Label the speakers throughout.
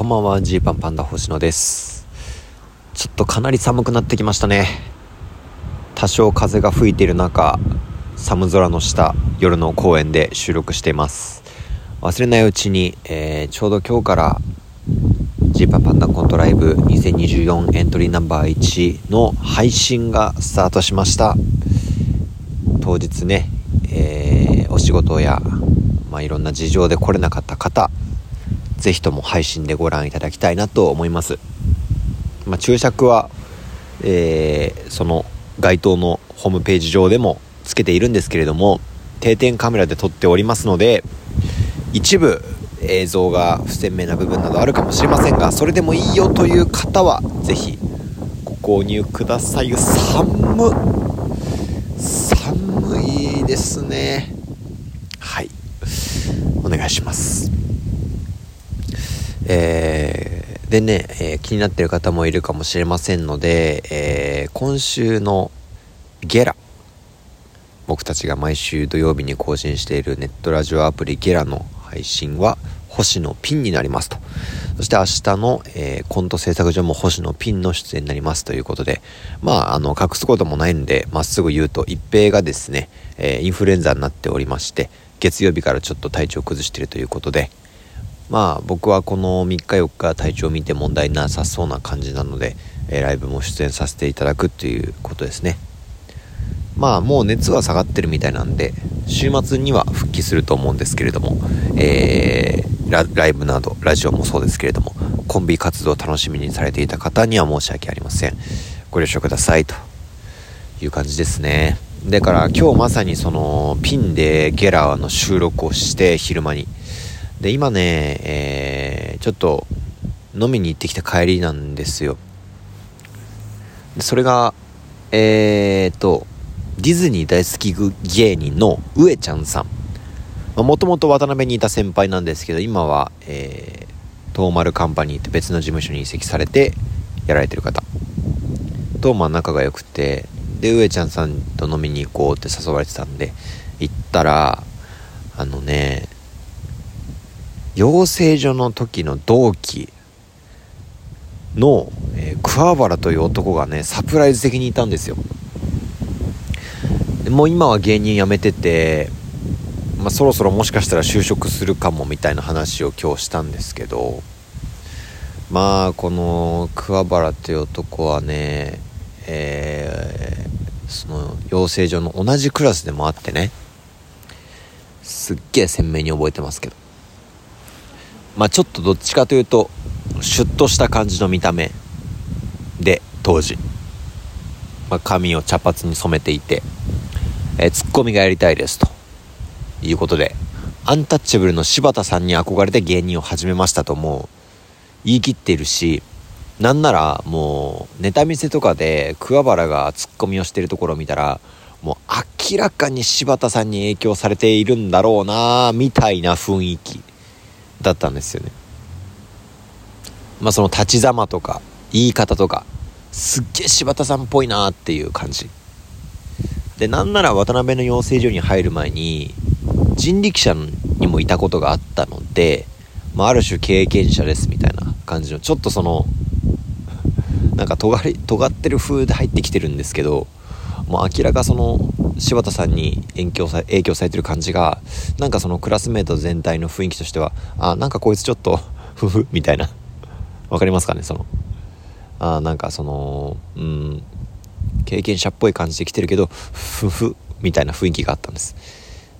Speaker 1: こんばんは、ジーパンパンダ星野です。ちょっとかなり寒くなってきましたね。多少風が吹いている中、寒空の下、夜の公園で収録しています。忘れないうちに、えー、ちょうど今日から、ジーパンパンダコントライブ2024エントリーナンバー1の配信がスタートしました。当日ね、えー、お仕事や、まあ、いろんな事情で来れなかった方、ぜひとも配信でご覧いただきたいなと思います。まあ、注釈は、えー、その該当のホームページ上でもつけているんですけれども、定点カメラで撮っておりますので、一部映像が不鮮明な部分などあるかもしれませんが、それでもいいよという方は、ぜひご購入ください。寒寒いですね。はい。お願いします。えー、でね、えー、気になってる方もいるかもしれませんので、えー、今週のゲラ僕たちが毎週土曜日に更新しているネットラジオアプリゲラの配信は星野ピンになりますと。そして明日の、えー、コント制作上も星野ピンの出演になりますということで、まあ、あの、隠すこともないんで、まっすぐ言うと、一平がですね、えー、インフルエンザになっておりまして、月曜日からちょっと体調を崩しているということで、まあ僕はこの3日4日体調を見て問題なさそうな感じなので、えー、ライブも出演させていただくということですね。まあもう熱は下がってるみたいなんで週末には復帰すると思うんですけれども、えー、ライブなどラジオもそうですけれどもコンビ活動を楽しみにされていた方には申し訳ありません。ご了承くださいという感じですね。だから今日まさにそのピンでゲラーの収録をして昼間にで、今ね、えー、ちょっと飲みに行ってきた帰りなんですよ。それが、えーと、ディズニー大好き芸人の上ちゃんさん。もともと渡辺にいた先輩なんですけど、今は、えー、トーマルカンパニーって別の事務所に移籍されてやられてる方。と、まあ仲が良くて、で、上ちゃんさんと飲みに行こうって誘われてたんで、行ったら、あのね、養成所の時の同期の、えー、桑原という男がねサプライズ的にいたんですよ。もう今は芸人辞めてて、まあ、そろそろもしかしたら就職するかもみたいな話を今日したんですけどまあこの桑原という男はねえー、その養成所の同じクラスでもあってねすっげえ鮮明に覚えてますけど。まあちょっとどっちかというとシュッとした感じの見た目で当時、まあ、髪を茶髪に染めていて、えー、ツッコミがやりたいですということでアンタッチャブルの柴田さんに憧れて芸人を始めましたともう言い切っているしなんならもうネタ見せとかで桑原がツッコミをしてるところを見たらもう明らかに柴田さんに影響されているんだろうなみたいな雰囲気。だったんですよね。まあその立ちざまとか言い方とかすっげえ柴田さんっぽいなっていう感じ。で、なんなら渡辺の養成所に入る前に人力車にもいたことがあったので、まあ、ある種経験者ですみたいな感じのちょっとそのなんか尖り尖ってる風で入ってきてるんですけどもう明らかその柴田さんに影響さ影響されてる感じがなんかそのクラスメート全体の雰囲気としてはあなんかこいつちょっと ふふみたいな。わかりますかねその。あなんかそのうん経験者っぽい感じで来てるけどふふみたいな雰囲気があったんです。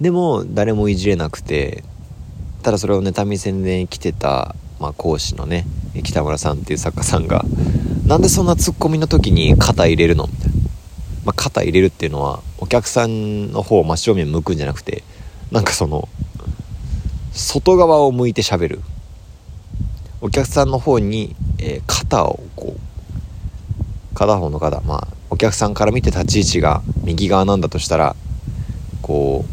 Speaker 1: でも誰もいじれなくてただそれを妬み戦で来てた、まあ、講師のね北村さんっていう作家さんがなんでそんなツッコミの時に肩入れるの？みたいなまあ、肩入れるっていうのはお客さんの方を真正面向くんじゃなくてなんかその外側を向いて喋る。お客さんの方に、えー、肩をこう片方の肩まあお客さんから見て立ち位置が右側なんだとしたらこ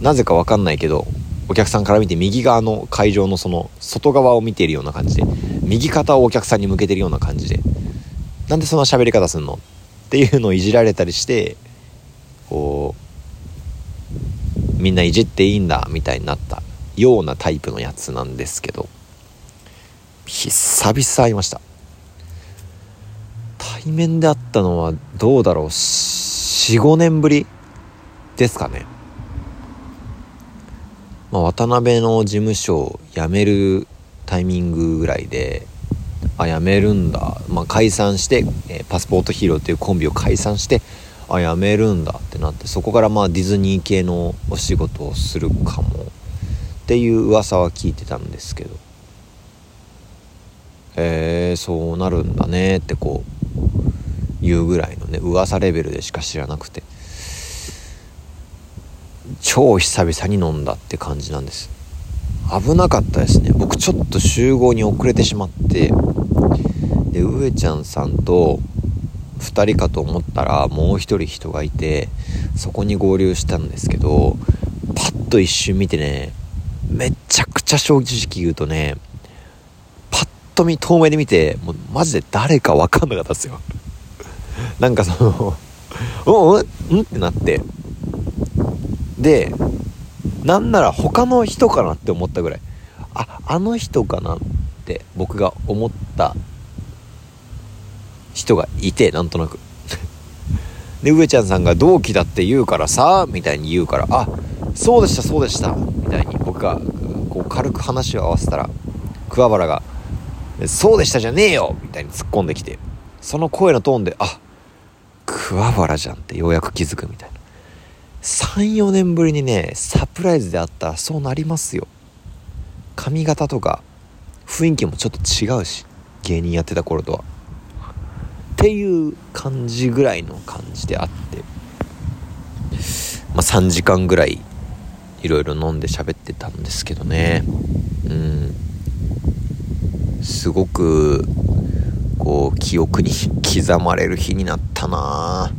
Speaker 1: うなぜか分かんないけどお客さんから見て右側の会場のその外側を見ているような感じで右肩をお客さんに向けてるような感じで。なんでそんな喋り方すんの？っていうのをいじられたりしてこうみんないじっていいんだみたいになったようなタイプのやつなんですけど久々会いました。対面で会ったのはどうだろう？45年ぶりですかね、まあ、渡辺の事務所を辞めるタイミングぐらいであ辞めるんだ、まあ、解散して、えー、パスポートヒーローっていうコンビを解散してあ辞めるんだ。ってなってそこからまあディズニー系のお仕事をするかも。っていう噂は聞いてたんですけど。へえー、そうなるんだね。ってこう言うぐらいのね噂レベルでしか知らなくて。超久々に飲んだって感じなんです。危なかったですね。僕ちょっと集合に遅れてしまってで上ちゃんさんと2人かと思ったらもう1人人がいてそこに合流したんですけどパッと一瞬見てねめちゃくちゃ正直言うとねパッと見遠目で見てもうマジで誰か分かんなかったですよ。なんかそのうんうん？ってなって。でなんなら他の人かなって思ったぐらい。ああの人かなって僕が思った人がいてなんとなく。で上ちゃんさんが同期だって言うからさみたいに言うからあそうでしたそうでしたみたいに僕がこう軽く話を合わせたら桑原が「そうでしたじゃねえよ!」みたいに突っ込んできてその声のトーンで「あ桑原じゃん」ってようやく気づくみたいな。34年ぶりにねサプライズであったらそうなりますよ。髪型とか雰囲気もちょっと違うし芸人やってた頃とは。っていう感じぐらいの感じであって、まあ、3時間ぐらいいろいろ飲んで喋ってたんですけどね。うん。すごくこう記憶に刻まれる日になったな。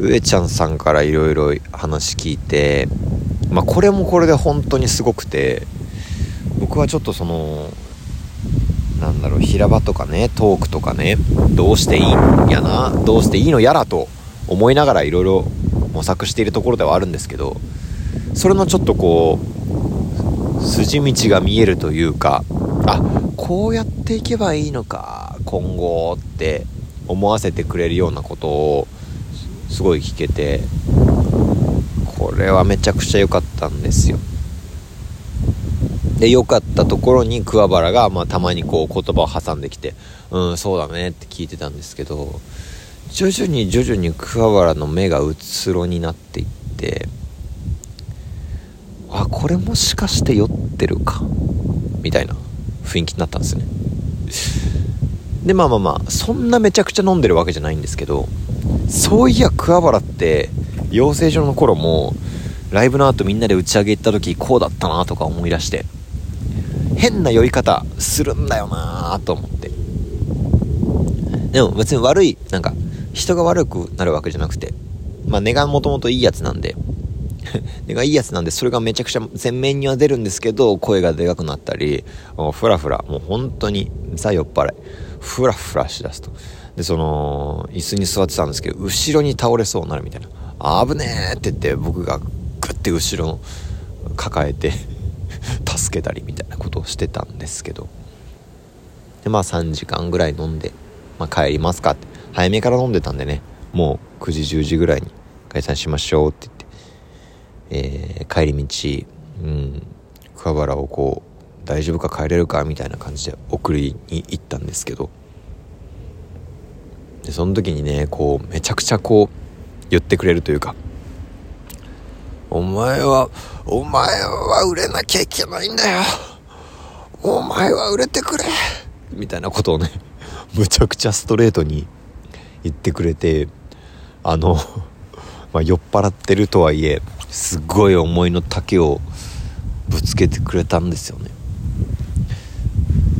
Speaker 1: 上ちゃんさんからいろいろ話聞いてまあこれもこれで本当にすごくて僕はちょっとそのなんだろう平場とかねトークとかねどうしていいんやなどうしていいのやらと思いながらいろいろ模索しているところではあるんですけどそれのちょっとこう筋道が見えるというかあこうやっていけばいいのか今後って思わせてくれるようなことをすごい聞けてこれはめちゃくちゃ良かったんですよ。で良かったところに桑原が、まあ、たまにこう言葉を挟んできて「うんそうだね」って聞いてたんですけど徐々に徐々に桑原の目がうつろになっていってあこれもしかして酔ってるかみたいな雰囲気になったんですね。でまあまあまあそんなめちゃくちゃ飲んでるわけじゃないんですけどそういや桑原って養成所の頃もライブの後みんなで打ち上げ行った時こうだったなとか思い出して変な酔い方するんだよなと思って。でも別に悪いなんか人が悪くなるわけじゃなくて。まあ根がもともといいやつなんで。根がいいやつなんでそれがめちゃくちゃ前面には出るんですけど声がでかくなったりフラフラもう本当にザ酔っ払い。フラフラしだすと。でその椅子に座ってたんですけど後ろに倒れそうになるみたいな「あぶねえ!」って言って僕がグッて後ろ抱えて。助けたりみたいなことをしてたんですけど。でまあ3時間ぐらい飲んで、まあ、帰りますかって。早めから飲んでたんでね。もう9時10時ぐらいに解散しましょうって言って、えー、帰り道うん桑原をこう大丈夫か帰れるかみたいな感じで送りに行ったんですけど。でその時にねこうめちゃくちゃこう言ってくれるというか。お前は、お前は売れなきゃいけないんだよ。お前は売れてくれ。みたいなことをね、むちゃくちゃストレートに言ってくれて、あの、まあ、酔っ払ってるとはいえ、すごい思いの丈をぶつけてくれたんですよね。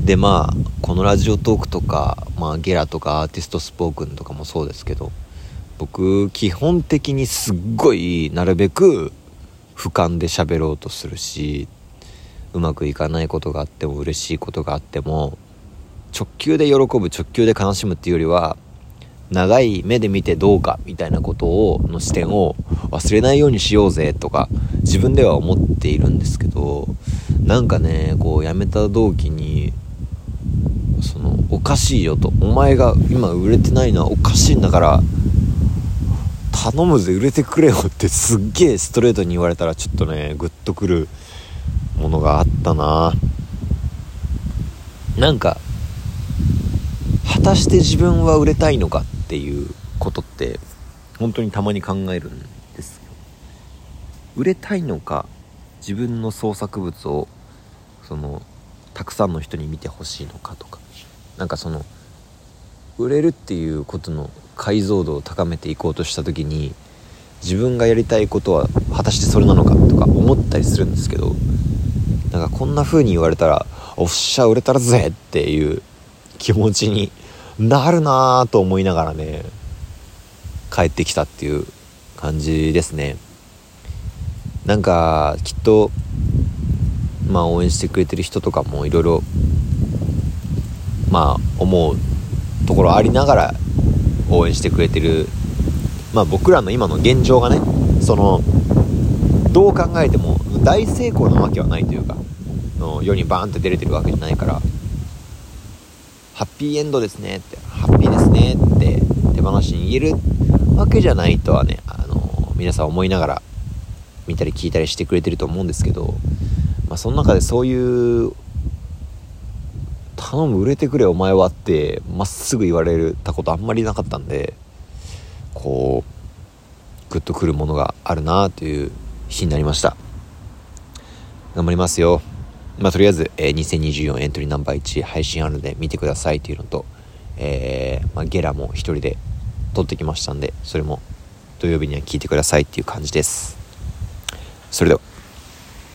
Speaker 1: でまあこのラジオトークとか、まあ、ゲラとかアーティストスポークンとかもそうですけど僕基本的にすっごいなるべく俯瞰で喋ろうとするしうまくいかないことがあっても嬉しいことがあっても直球で喜ぶ直球で悲しむっていうよりは長い目で見てどうかみたいなことをの視点を忘れないようにしようぜとか自分では思っているんですけどなんかねこう辞めた同期にそのおかしいよとお前が今売れてないのはおかしいんだから頼むぜ売れてくれよってすっげえストレートに言われたらちょっとねグッとくるものがあったな。なんか果たして自分は売れたいのかっていうことって本当にたまに考えるんですよ売れたいのか自分の創作物をそのたくさんの人に見てほしいのかとか。なんかその売れるっていうことの解像度を高めていこうとした時に自分がやりたいことは果たしてそれなのかとか思ったりするんですけどなんかこんな風に言われたらおっしゃ売れたらぜっていう気持ちになるなぁと思いながらね帰ってきたっていう感じですね。なんかきっとまあ応援してくれてる人とかもいろいろまあ思うところありながら応援してくれてる。まあ僕らの今の現状がねそのどう考えても大成功なわけはないというかの世にバーンって出れてるわけじゃないからハッピーエンドですねってハッピーですねって手放しに言えるわけじゃないとはねあの皆さん思いながら見たり聞いたりしてくれてると思うんですけど、まあ、その中でそういう頼む売れてくれお前はってまっすぐ言われたことあんまりなかったんでこうグッとくるものがあるなあという日になりました。頑張りますよ。まあとりあえず、えー、2024エントリーナンバー1配信あるので見てくださいっていうのとえー、まあ、ゲラも一人で撮ってきましたんでそれも土曜日には聞いてくださいっていう感じです。それでは。